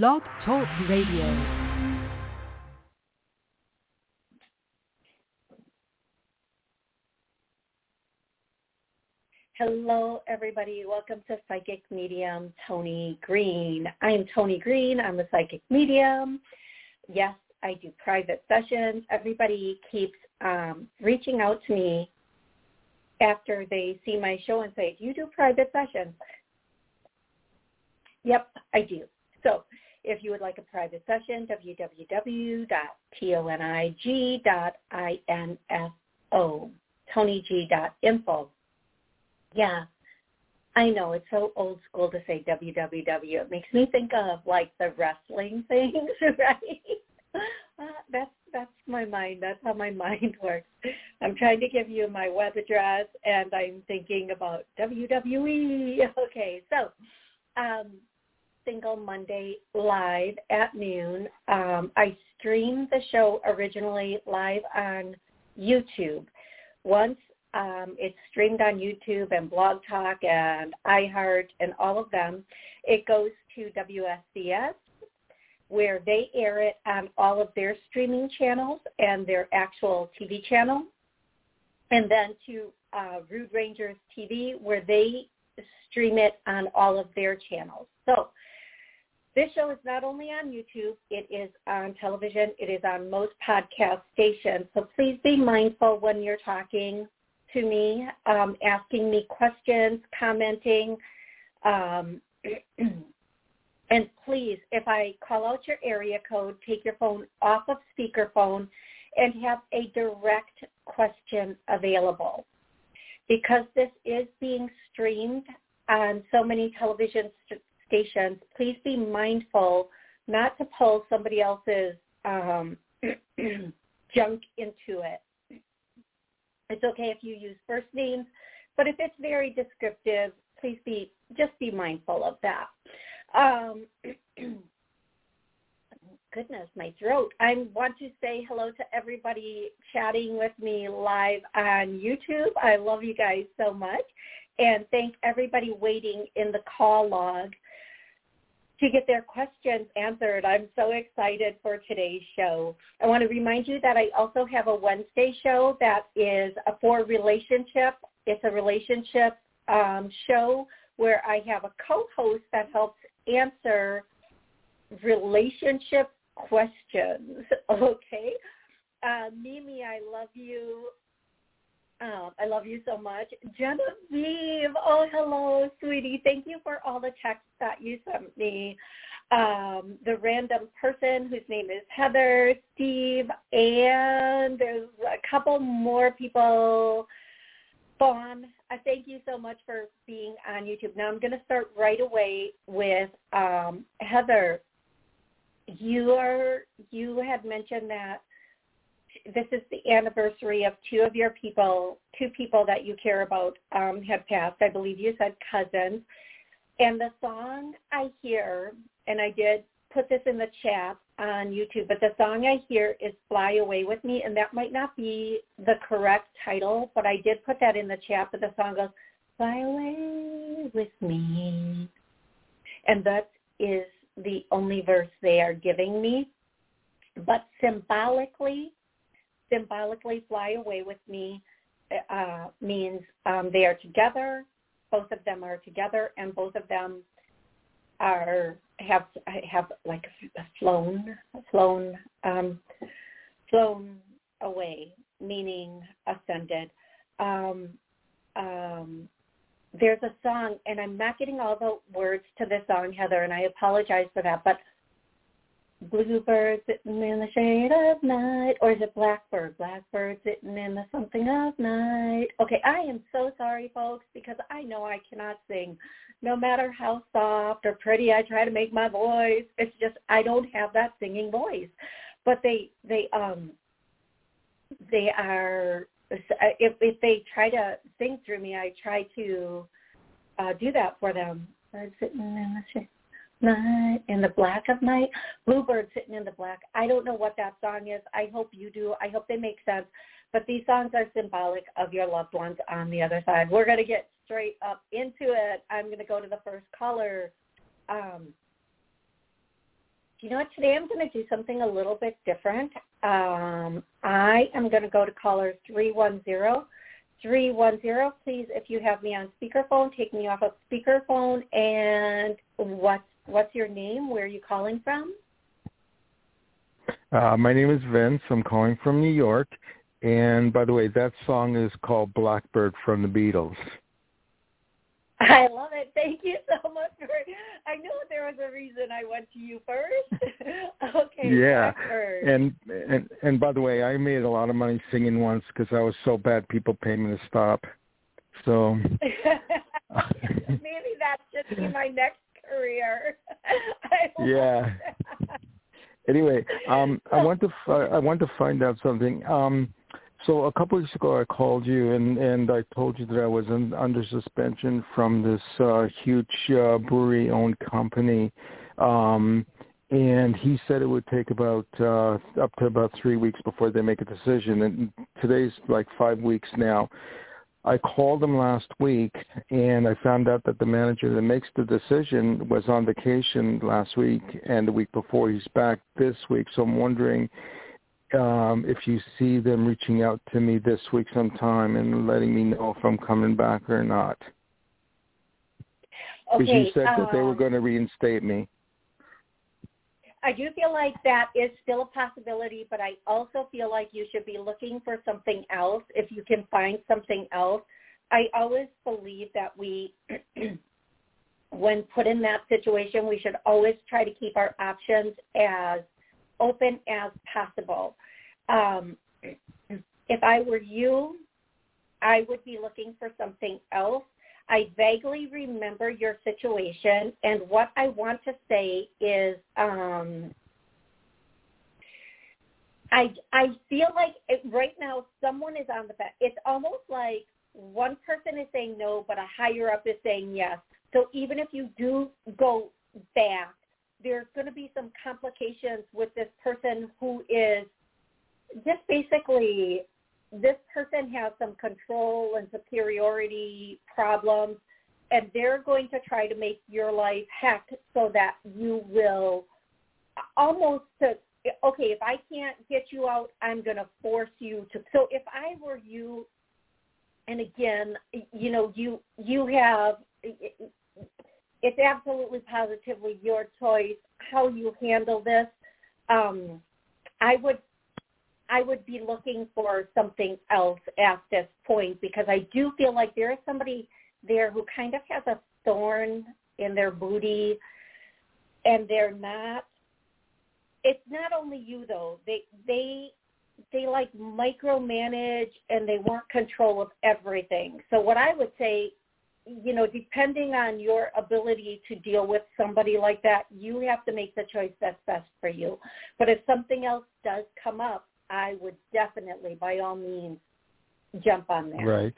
Blog Talk Radio. Hello, everybody. Welcome to Psychic Medium Toni Greene. I am Toni Greene. I'm a psychic medium. Yes, I do private sessions. Everybody keeps um, reaching out to me after they see my show and say, "Do you do private sessions?" Yep, I do. So if you would like a private session, www.tonig.info, tonyg.info. Yeah, I know it's so old school to say www. It makes me think of like the wrestling things, right? Uh, that's that's my mind. That's how my mind works. I'm trying to give you my web address, and I'm thinking about WWE. Okay, so um, single Monday live at noon. Um, I streamed the show originally live on YouTube. Once um, it's streamed on YouTube and Blog Talk and iHeart and all of them, it goes to WSCS where they air it on all of their streaming channels and their actual TV channel. And then to uh, Rude Rangers TV where they stream it on all of their channels. So this show is not only on YouTube, it is on television, it is on most podcast stations. So please be mindful when you're talking to me, um, asking me questions, commenting. Um, and please, if I call out your area code, take your phone off of speakerphone and have a direct question available. Because this is being streamed on so many television st- stations, please be mindful not to pull somebody else's um, junk into it. It's okay if you use first names, but if it's very descriptive, please be just be mindful of that. Um, goodness, my throat. I want to say hello to everybody chatting with me live on YouTube. I love you guys so much. And thank everybody waiting in the call log to get their questions answered. I'm so excited for today's show. I want to remind you that I also have a Wednesday show that is for relationship. It's a relationship um, show where I have a co-host that helps answer relationship questions. Okay. Uh, Mimi, I love you. Um, I love you so much. Genevieve, oh, hello, sweetie. Thank you for all the texts that you sent me. Um, the random person whose name is Heather, Steve, and there's a couple more people. Fawn, I thank you so much for being on YouTube. Now I'm going to start right away with um, Heather. You are you had mentioned that this is the anniversary of two of your people, two people that you care about um, have passed. I believe you said cousins. And the song I hear, and I did put this in the chat on YouTube, but the song I hear is Fly Away With Me, and that might not be the correct title, but I did put that in the chat, but the song goes, Fly Away With Me. And that is the only verse they are giving me. But symbolically, symbolically fly away with me uh, means um, they are together. Both of them are together, and both of them are have have like flown flown um, flown away, meaning ascended. Um, um, there's a song, and I'm not getting all the words to this song, Heather, and I apologize for that. But bluebird sitting in the shade of night, or is it blackbird? Blackbird sitting in the something of night. Okay, I am so sorry, folks, because I know I cannot sing. No matter how soft or pretty I try to make my voice, it's just I don't have that singing voice. But they they um they are if if they try to sing through me, I try to uh do that for them. Bird sitting in the shade night in the black of night. Bluebird sitting in the black. I don't know what that song is. I hope you do. I hope they make sense. But these songs are symbolic of your loved ones on the other side. We're going to get straight up into it. I'm going to go to the first caller. Um, you know what? Today I'm going to do something a little bit different. Um, I am going to go to caller 310. 310, please, if you have me on speakerphone, take me off of speakerphone. And what's, what's your name? Where are you calling from? Uh, my name is Vince. I'm calling from New York. And by the way, that song is called Blackbird from the Beatles. I love it. Thank you so much for. I knew there was a reason I went to you first. okay. Yeah. And and and by the way, I made a lot of money singing once because I was so bad people paid me to stop. So. Maybe that should be my next career. yeah. anyway, um, I want to fi- I want to find out something. Um, so a couple weeks ago, I called you and and I told you that I was in, under suspension from this uh, huge uh, brewery-owned company, um, and he said it would take about uh, up to about three weeks before they make a decision. And today's like five weeks now. I called him last week and I found out that the manager that makes the decision was on vacation last week and the week before he's back this week. So I'm wondering um, if you see them reaching out to me this week sometime and letting me know if I'm coming back or not. Okay, because you said um, that they were going to reinstate me. I do feel like that is still a possibility, but I also feel like you should be looking for something else if you can find something else. I always believe that we, when put in that situation, we should always try to keep our options as open as possible. Um, if I were you, I would be looking for something else. I vaguely remember your situation, and what I want to say is, um, I I feel like it, right now someone is on the fence. It's almost like one person is saying no, but a higher up is saying yes. So even if you do go back, there's going to be some complications with this person who is just basically this person has some control and superiority problems and they're going to try to make your life heck so that you will almost to okay if i can't get you out i'm going to force you to so if i were you and again you know you you have it's absolutely positively your choice how you handle this. Um i would I would be looking for something else at this point because I do feel like there is somebody there who kind of has a thorn in their booty and they're not it's not only you though. They they they like micromanage and they want control of everything. So what I would say, you know, depending on your ability to deal with somebody like that, you have to make the choice that's best for you. But if something else does come up, I would definitely, by all means, jump on that. Right.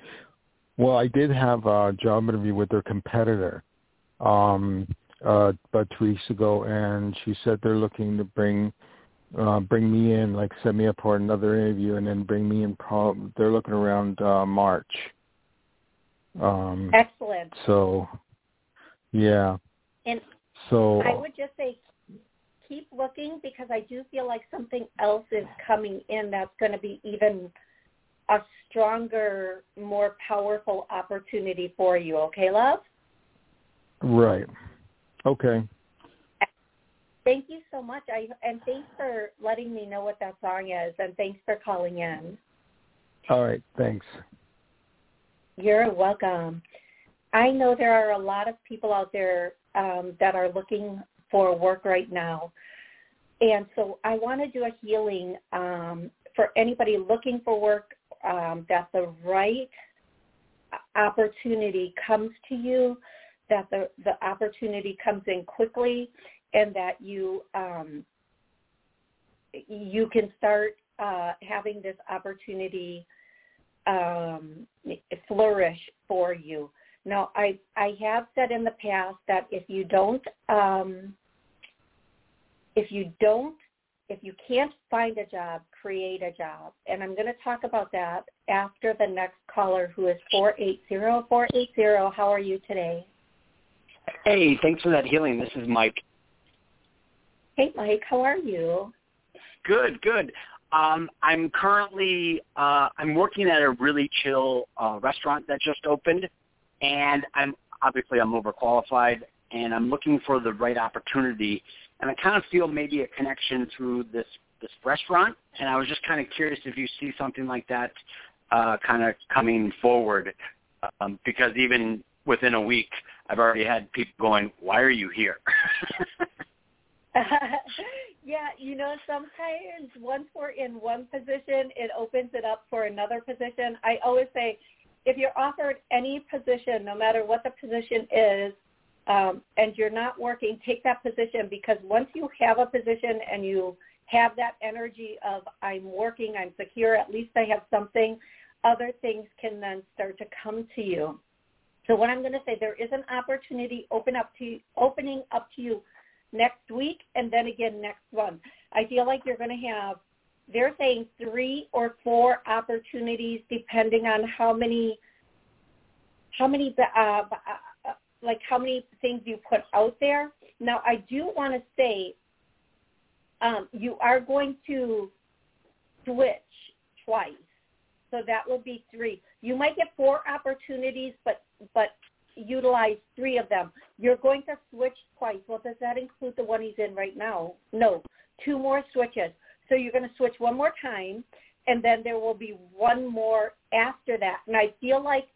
Well, I did have a job interview with their competitor um, uh, about two weeks ago, and she said they're looking to bring uh, bring me in, like set me up for another interview, and then bring me in. Pro- they're looking around uh, March. Um, Excellent. So, yeah. And so I would just say keep looking because I do feel like something else is coming in that's going to be even a stronger, more powerful opportunity for you. Okay, love? Right. Okay. Thank you so much. I and thanks for letting me know what that song is and thanks for calling in. All right, thanks. You're welcome. I know there are a lot of people out there um, that are looking for work right now. And so I want to do a healing um, for anybody looking for work um, that the right opportunity comes to you, that the, the opportunity comes in quickly, and that you um, you can start uh, having this opportunity um, flourish for you. Now, I I have said in the past that if you don't um, if you don't, if you can't find a job, create a job. And I'm going to talk about that after the next caller who is 480. 480, how are you today? Hey, thanks for that healing. This is Mike. Hey, Hey, Mike, how are you? Good, good. Um, I'm currently uh, I'm working at a really chill uh, restaurant that just opened, and I'm obviously I'm overqualified, and I'm looking for the right opportunity, and I kind of feel maybe a connection through this this restaurant, and I was just kind of curious if you see something like that uh, kind of coming forward, um, because even within a week, I've already had people going, "Why are you here?" yeah, you know, sometimes once we're in one position, it opens it up for another position. I always say, if you're offered any position, no matter what the position is, um, and you're not working, take that position because once you have a position and you have that energy of I'm working, I'm secure, at least I have something, other things can then start to come to you. So what I'm going to say, there is an opportunity open up to opening up to you next week and then again next month. I feel like you're going to have, they're saying three or four opportunities depending on how many, how many, uh, uh, like how many things you put out there. Now I do want to say, um, you are going to switch twice. So that will be three. You might get four opportunities, but but utilize three of them. You're going to switch twice. Well, does that include the one he's in right now? No. Two more switches. So you're going to switch one more time, and then there will be one more after that. And I feel like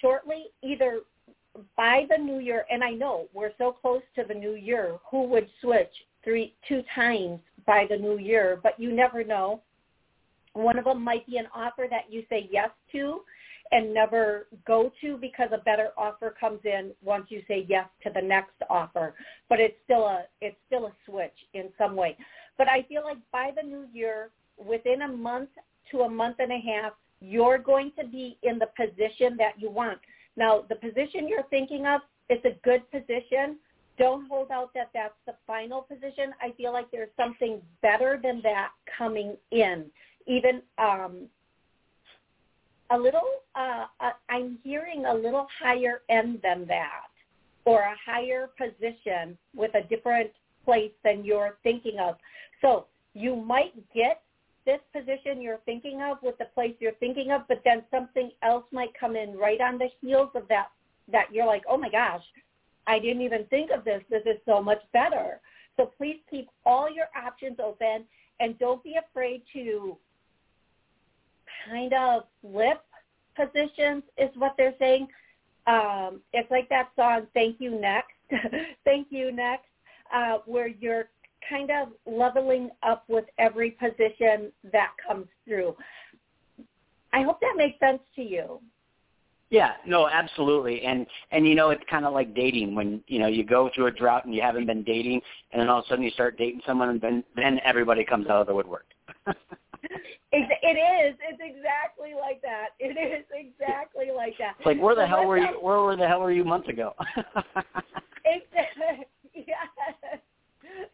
shortly, either by the new year, and I know we're so close to the new year, who would switch three, two times by the new year, but you never know. One of them might be an offer that you say yes to, and never go to because a better offer comes in once you say yes to the next offer. But it's still a it's still a switch in some way. But I feel like by the new year, within a month to a month and a half, you're going to be in the position that you want. Now, the position you're thinking of is a good position. Don't hold out that that's the final position. I feel like there's something better than that coming in. Even um, a little, uh, uh, I'm hearing a little higher end than that or a higher position with a different place than you're thinking of. So you might get this position you're thinking of with the place you're thinking of, but then something else might come in right on the heels of that, that you're like, oh my gosh, I didn't even think of this. This is so much better. So please keep all your options open and don't be afraid to kind of flip positions is what they're saying. Um, it's like that song, Thank You Next, Thank You Next, uh, where you're kind of leveling up with every position that comes through. I hope that makes sense to you. Yeah, no, absolutely. And and you know, it's kind of like dating when you know you go through a drought and you haven't been dating, and then all of a sudden you start dating someone, and then then everybody comes out of the woodwork. it, It is. It's exactly like that. It is exactly like that. It's like where the so hell were you? Where were the hell were you months ago? exactly.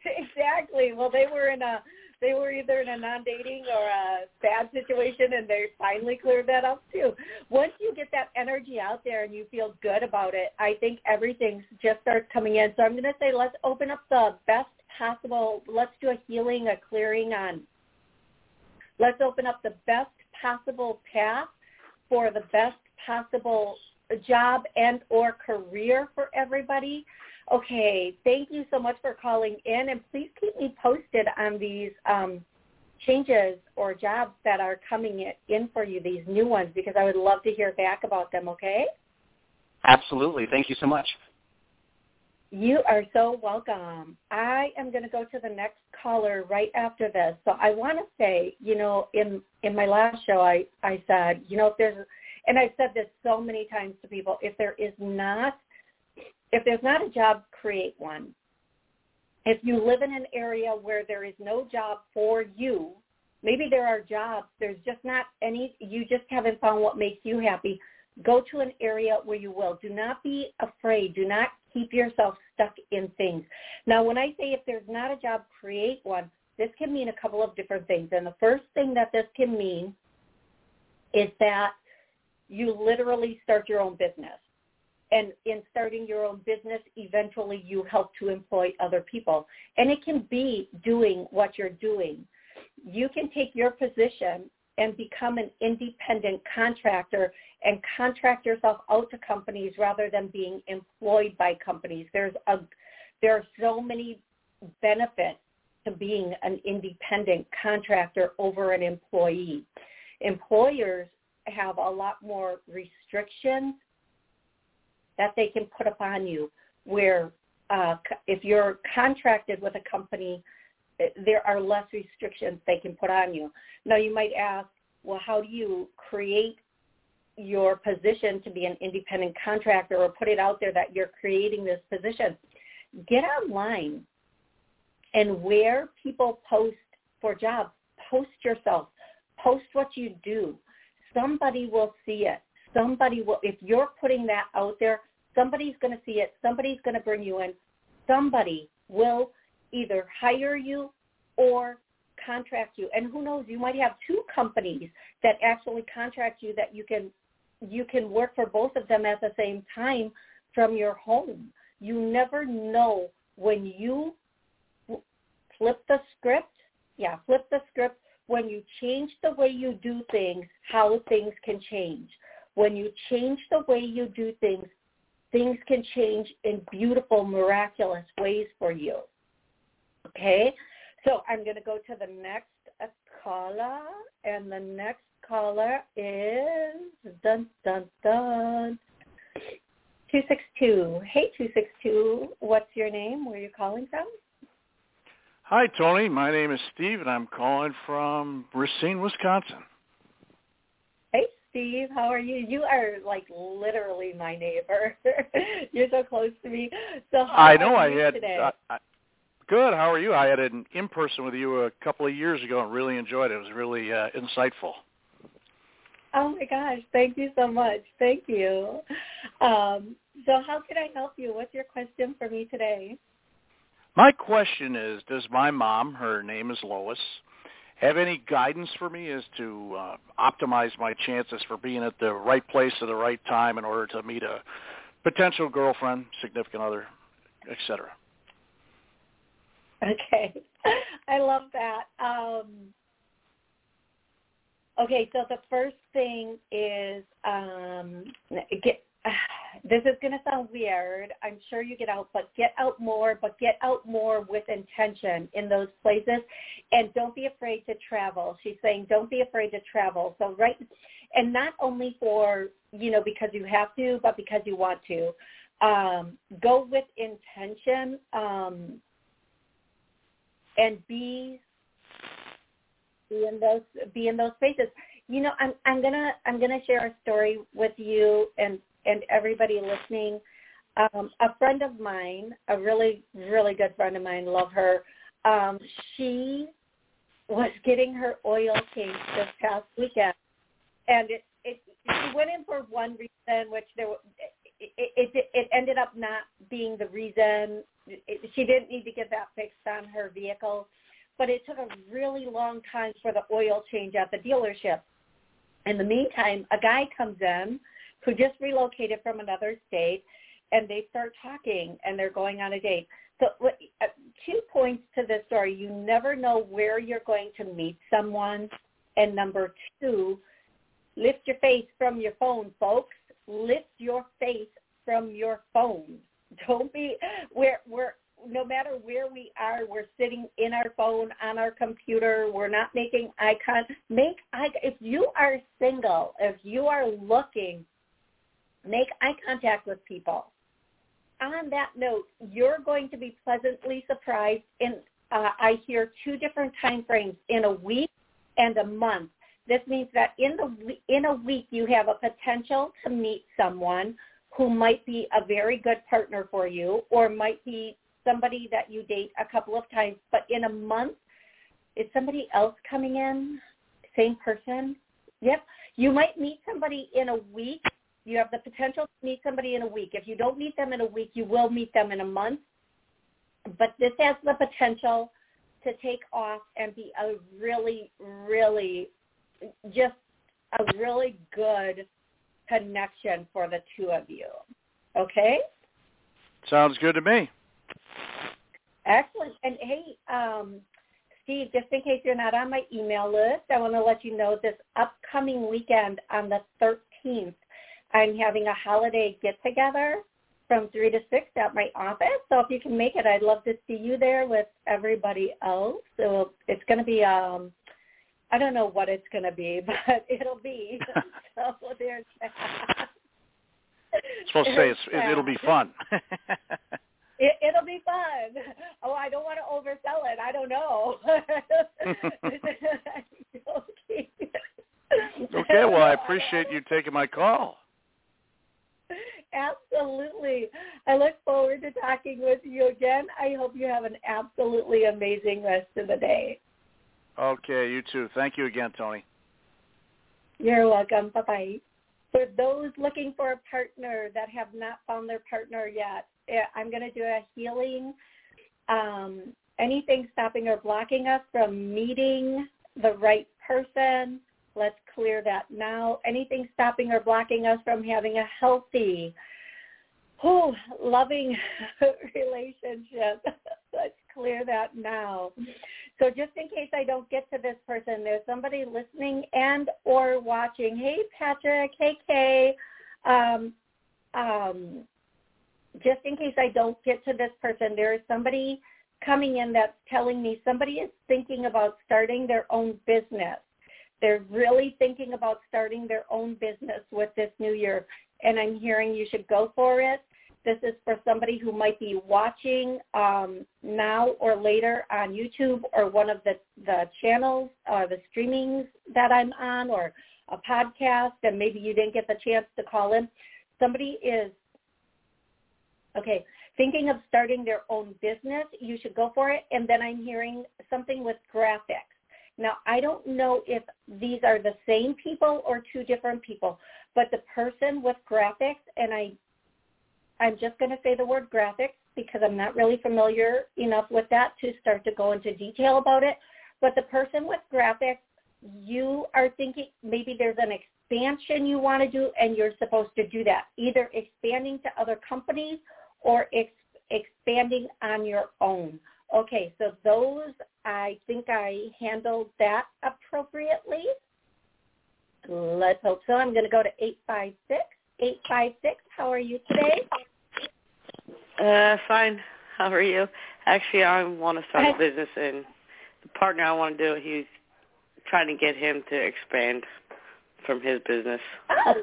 Exactly. Well, they were in a they were either in a non-dating or a bad situation, and they finally cleared that up too. Once you get that energy out there and you feel good about it, I think everything just starts coming in. So I'm going to say let's open up the best possible. Let's do a healing, a clearing on Let's open up the best possible path for the best possible job and or career for everybody. Okay, thank you so much for calling in, and please keep me posted on these um, changes or jobs that are coming in for you, these new ones, because I would love to hear back about them, okay? Absolutely. Thank you so much. You are so welcome. I am going to go to the next caller right after this. So I want to say, you know, in in my last show, I I said, you know, if there's, and I've said this so many times to people, if there is not, if there's not a job, create one. If you live in an area where there is no job for you, maybe there are jobs, there's just not any, you just haven't found what makes you happy. Go to an area where you will. Do not be afraid. Do not keep yourself stuck in things. Now, when I say if there's not a job, create one, this can mean a couple of different things. And the first thing that this can mean is that you literally start your own business. And in starting your own business, eventually you help to employ other people. And it can be doing what you're doing. You can take your position and become an independent contractor and contract yourself out to companies rather than being employed by companies. There's a there are so many benefits to being an independent contractor over an employee. Employers have a lot more restrictions that they can put upon you where uh, if you're contracted with a company, there are less restrictions they can put on you. Now you might ask, well, how do you create your position to be an independent contractor or put it out there that you're creating this position? Get online and where people post for jobs, post yourself, post what you do. Somebody will see it. Somebody will, if you're putting that out there, somebody's going to see it. Somebody's going to bring you in. Somebody will either hire you or contract you. And who knows, you might have two companies that actually contract you that you can you can work for both of them at the same time from your home. You never know when you flip the script. Yeah, flip the script. When you change the way you do things, how things can change. When you change the way you do things, things can change in beautiful, miraculous ways for you. Okay? So I'm going to go to the next uh, caller, and the next caller is dun dun dun. 262. Hey, 262. What's your name? Where are you calling from? Hi, Toni. My name is Steve, and I'm calling from Racine, Wisconsin. Steve. How are you? You are like literally my neighbor. You're so close to me. So how I know are I you had. today? I, I, good. How are you? I had an in person with you a couple of years ago and really enjoyed it. It was really uh, insightful. Oh my gosh, thank you so much. Thank you. Um, so how can I help you? What's your question for me today? My question is, does my mom, her name is Lois, have any guidance for me as to uh, optimize my chances for being at the right place at the right time in order to meet a potential girlfriend, significant other, etc.? Okay, I love that. Um, okay, so the first thing is um, get. This is going to sound weird. I'm sure you get out, but get out more, but get out more with intention in those places. And don't be afraid to travel. She's saying don't be afraid to travel. So right, and not only for, you know, because you have to, but because you want to. Um, go with intention um, and be be in those be in those spaces. You know, I'm I'm gonna I'm gonna share a story with you and and everybody listening. Um, a friend of mine, a really really good friend of mine, love her. Um, she was getting her oil changed this past weekend, and it it she went in for one reason, which there it it, it ended up not being the reason. It, she didn't need to get that fixed on her vehicle, but it took a really long time for the oil change at the dealership. In the meantime, a guy comes in who just relocated from another state, and they start talking, and they're going on a date. So uh, two points to this story. You never know where you're going to meet someone. And number two, lift your face from your phone, folks. Lift your face from your phone. Don't be we're we're no matter where we are, we're sitting in our phone, on our computer. We're not making eye contact. Make eye. If you are single, if you are looking, make eye contact with people. On that note, you're going to be pleasantly surprised. In uh, I hear two different time frames in a week and a month. This means that in the in a week you have a potential to meet someone who might be a very good partner for you or might be somebody that you date a couple of times, but in a month, is somebody else coming in? Same person? Yep. You might meet somebody in a week. You have the potential to meet somebody in a week. If you don't meet them in a week, you will meet them in a month. But this has the potential to take off and be a really, really, just a really good connection for the two of you. Okay? Sounds good to me. Excellent. And hey, um, Steve, just in case you're not on my email list, I want to let you know this upcoming weekend on the 13th, I'm having a holiday get-together from 3 to 6 at my office. So if you can make it, I'd love to see you there with everybody else. So it's going to be, um, I don't know what it's going to be, but it'll be. so there's that. supposed to say it's, it, it'll be fun. It, it'll be fun. Oh, I don't want to oversell it. I don't know. okay. okay. Well, I appreciate you taking my call. Absolutely. I look forward to talking with you again. I hope you have an absolutely amazing rest of the day. Okay, you too. Thank you again, Toni. You're welcome. Bye-bye. For those looking for a partner that have not found their partner yet, eh, I'm going to do a healing. Um, anything stopping or blocking us from meeting the right person, let's clear that now. Anything stopping or blocking us from having a healthy, oh, loving relationship, let's clear that now. So just in case I don't get to this person, there's somebody listening and or watching. Hey, Patrick. Hey, Kay. Um, um, just in case I don't get to this person, there is somebody coming in that's telling me somebody is thinking about starting their own business. They're really thinking about starting their own business with this new year. And I'm hearing you should go for it. This is for somebody who might be watching um, now or later on YouTube or one of the, the channels, uh, the streamings that I'm on or a podcast and maybe you didn't get the chance to call in. Somebody is, okay, thinking of starting their own business, you should go for it. And then I'm hearing something with graphics. Now, I don't know if these are the same people or two different people, but the person with graphics, and I I'm just going to say the word graphics because I'm not really familiar enough with that to start to go into detail about it. But the person with graphics, you are thinking maybe there's an expansion you want to do and you're supposed to do that, either expanding to other companies or ex- expanding on your own. Okay, so those, I think I handled that appropriately. Let's hope so. I'm going to go to 856. 856. How are you today? Uh, fine. How are you? Actually, I want to start a business, and the partner I want to do, he's trying to get him to expand from his business. Oh.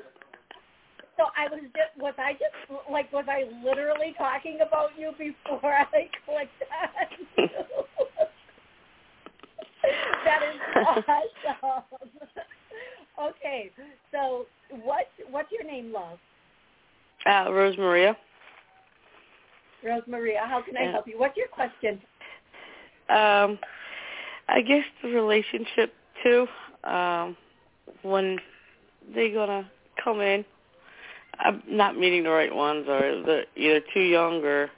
So I was just was I just like was I literally talking about you before I clicked on that is awesome. okay, so what what's your name, love? Uh, Rose Maria. Rose Maria, how can I help you? What's your question? Um, I guess the relationship too. Um, when they gonna come in, I'm not meeting the right ones, or they're either too young, or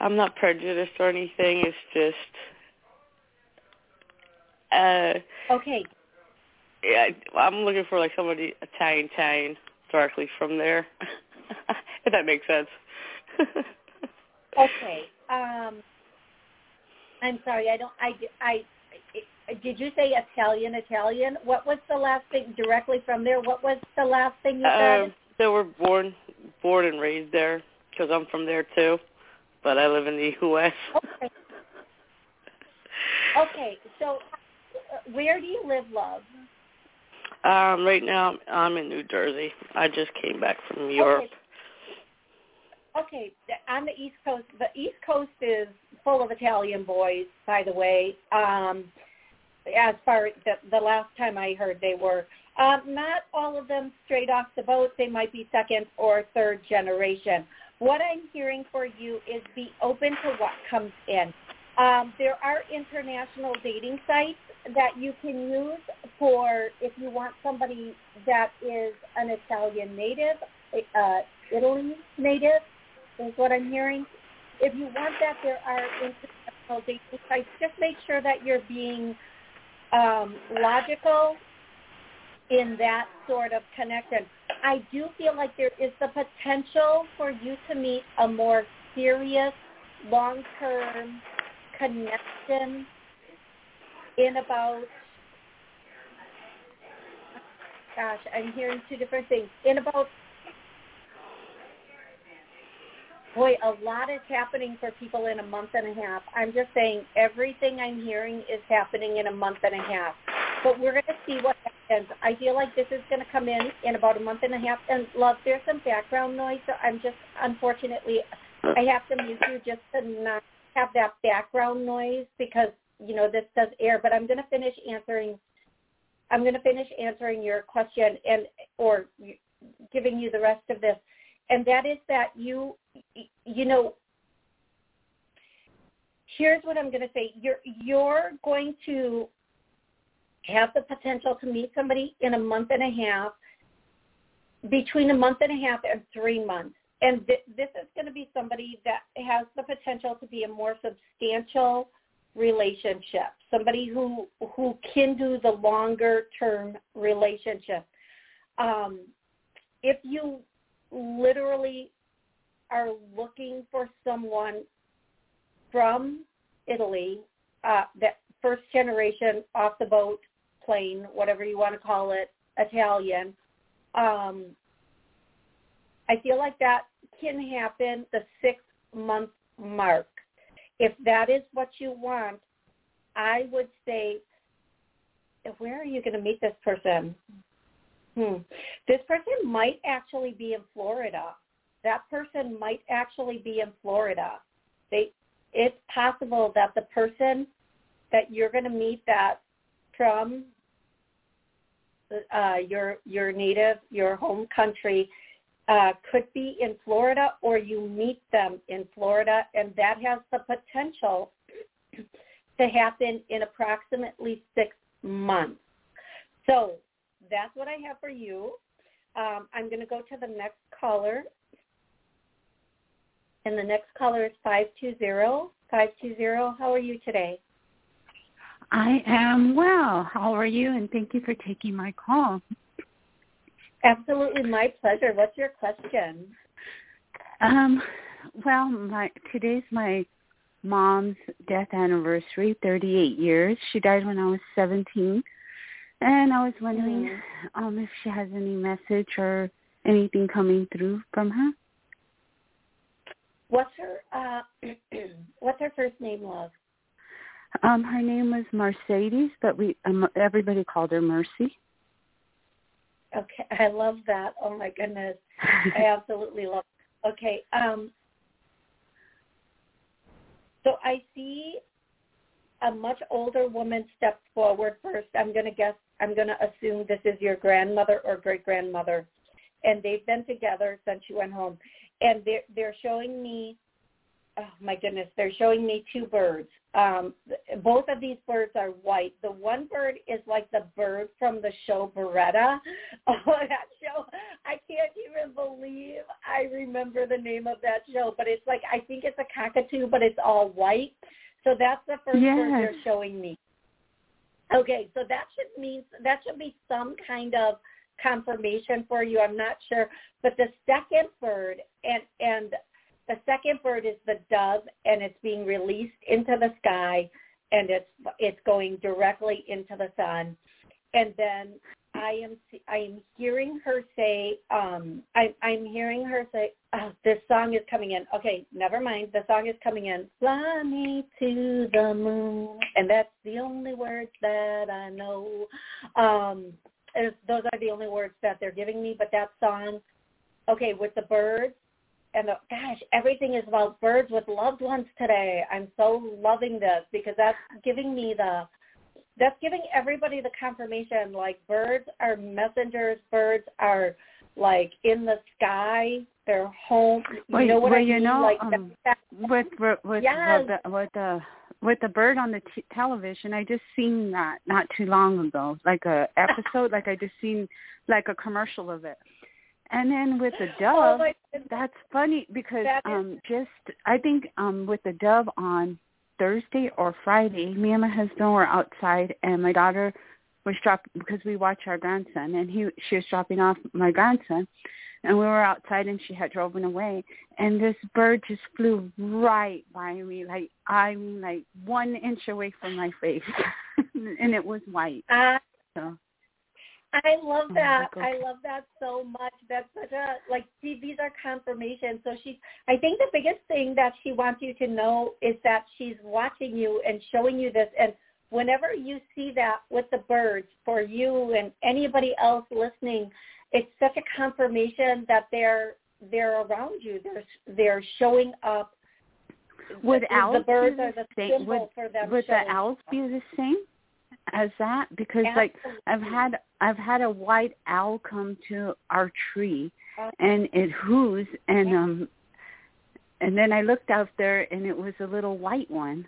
I'm not prejudiced or anything. It's just. Uh, okay. Yeah, I'm looking for like somebody Italian, Italian, directly from there. if that makes sense. okay. Um, I'm sorry. I don't. I. I. Did you say Italian? Italian? What was the last thing directly from there? What was the last thing you said? Um, they were born, born and raised there because I'm from there too, but I live in the U.S. Okay. Okay. So, uh, where do you live, love? Um, right now I'm in New Jersey. I just came back from Europe. Okay. okay, on the East Coast, the East Coast is full of Italian boys. By the way, um, as far as the, the last time I heard, they were um, not all of them straight off the boat. They might be second or third generation. What I'm hearing for you is be open to what comes in. Um, there are international dating sites that you can use for if you want somebody that is an Italian native, uh, Italy native, is what I'm hearing. If you want that, there are international dating sites. Just make sure that you're being um, logical in that sort of connection. I do feel like there is the potential for you to meet a more serious, long-term connection in about gosh, I'm hearing two different things. In about boy, a lot is happening for people in a month and a half. I'm just saying everything I'm hearing is happening in a month and a half. But we're going to see what happens. I feel like this is going to come in in about a month and a half. And love, there's some background noise, so I'm just unfortunately I have to mute you just to not have that background noise because you know this does air. But I'm going to finish answering. I'm going to finish answering your question and or giving you the rest of this, and that is that you you know here's what I'm going to say. You're you're going to have the potential to meet somebody in a month and a half, between a month and a half and three months and th- this is going to be somebody that has the potential to be a more substantial relationship, somebody who who can do the longer term relationship. Um, if you literally are looking for someone from Italy, uh, that first generation off the boat plane, whatever you want to call it, Italian. Um, I feel like that can happen the six month mark. If that is what you want, I would say, where are you going to meet this person? Hmm. This person might actually be in Florida. That person might actually be in Florida. They, it's possible that the person that you're going to meet that from uh, your your native, your home country uh, could be in Florida or you meet them in Florida, and that has the potential to happen in approximately six months. So that's what I have for you. Um, I'm going to go to the next caller. And the next caller is 520. 520, how are you today? I am well. How are you? And thank you for taking my call. Absolutely, my pleasure. What's your question? Um, well, my today's my mom's death anniversary, 38 years. She died when I was 17. And I was wondering mm. um if she has any message or anything coming through from her. What's her uh what's her first name, love? Um her name was Mercedes, but we um, everybody called her Mercy. Okay, I love that. Oh my goodness, I absolutely love. It. Okay, um, so I see a much older woman step forward first. I'm going to guess. I'm going to assume this is your grandmother or great grandmother, and they've been together since you went home. And they're they're showing me oh my goodness, they're showing me two birds. Um, both of these birds are white. The one bird is like the bird from the show Baretta. Oh, that show! I can't even believe I remember the name of that show. But it's like I think it's a cockatoo, but it's all white. So that's the first yes. bird they're showing me. Okay, so that should mean that should be some kind of confirmation for you. I'm not sure, but the second bird and and the second bird is the dove, and it's being released into the sky, and it's it's going directly into the sun. And then I am I am hearing her say um I I'm hearing her say oh, this song is coming in. Okay, never mind. The song is coming in. Fly me to the moon, and that's the only words that I know. Um, those are the only words that they're giving me. But that song, okay, with the birds, and the, gosh, everything is about birds with loved ones today. I'm so loving this because that's giving me the that's giving everybody the confirmation like birds are messengers, birds are like in the sky, they're home. You well, know what well, I you mean? know, like um, with with yes. with the, with the with the bird on the t- television, I just seen that not too long ago, like a episode, like I just seen like a commercial of it. And then with the oh dove, oh that's funny because that um just I think um with the dove on Thursday or Friday, me and my husband were outside and my daughter was drop because we watch our grandson, and he she was dropping off my grandson, and we were outside, and she had driven away, and this bird just flew right by me, like I'm like one inch away from my face, and it was white. Uh, so. I love Oh, that. I love that so much. That's such a like. See, these are confirmations. So she, I think the biggest thing that she wants you to know is that she's watching you and showing you this. And whenever you see that with the birds, for you and anybody else listening, it's such a confirmation that they're they're around you. They're they're showing up. Would the, owls the birds be are the same? symbol Would, for them. would the owls up. be the same as that? Because like I've had I've had a white owl come to our tree Uh, and it whoos and um and then I looked out there and it was a little white one.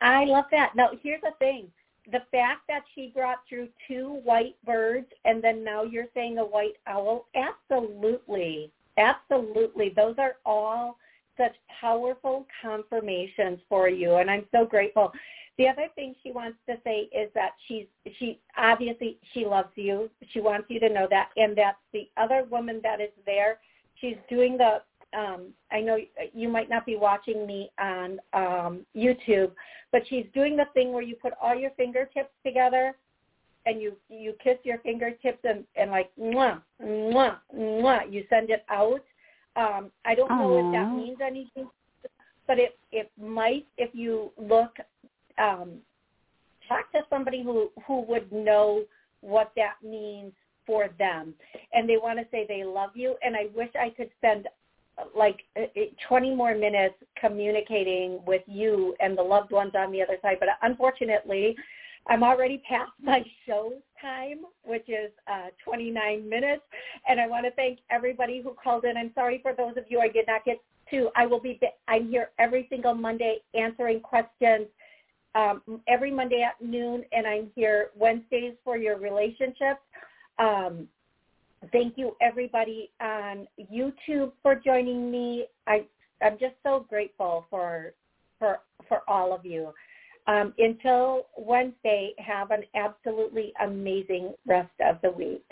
I love that. Now, here's the thing. The fact that she brought through two white birds and then now you're saying a white owl, absolutely. Absolutely. Those are all such powerful confirmations for you and I'm so grateful. The other thing she wants to say is that she's she obviously she loves you. She wants you to know that. And that the other woman that is there, she's doing the um I know you might not be watching me on um YouTube, but she's doing the thing where you put all your fingertips together and you you kiss your fingertips and and like mwah mwah mwah you send it out. Um i don't know if that means anything but it it might if you look um talk to somebody who who would know what that means for them and they want to say they love you and i wish i could spend like uh, uh, 20 more minutes communicating with you and the loved ones on the other side but unfortunately I'm already past my show time, which is uh, 29 minutes, and I want to thank everybody who called in. I'm sorry for those of you I did not get to. I will be. I'm here every single Monday answering questions. Um, every Monday at noon, and I'm here Wednesdays for your relationships. Um, thank you everybody on YouTube for joining me. I I'm just so grateful for for for all of you. Um, until Wednesday, have an absolutely amazing rest of the week.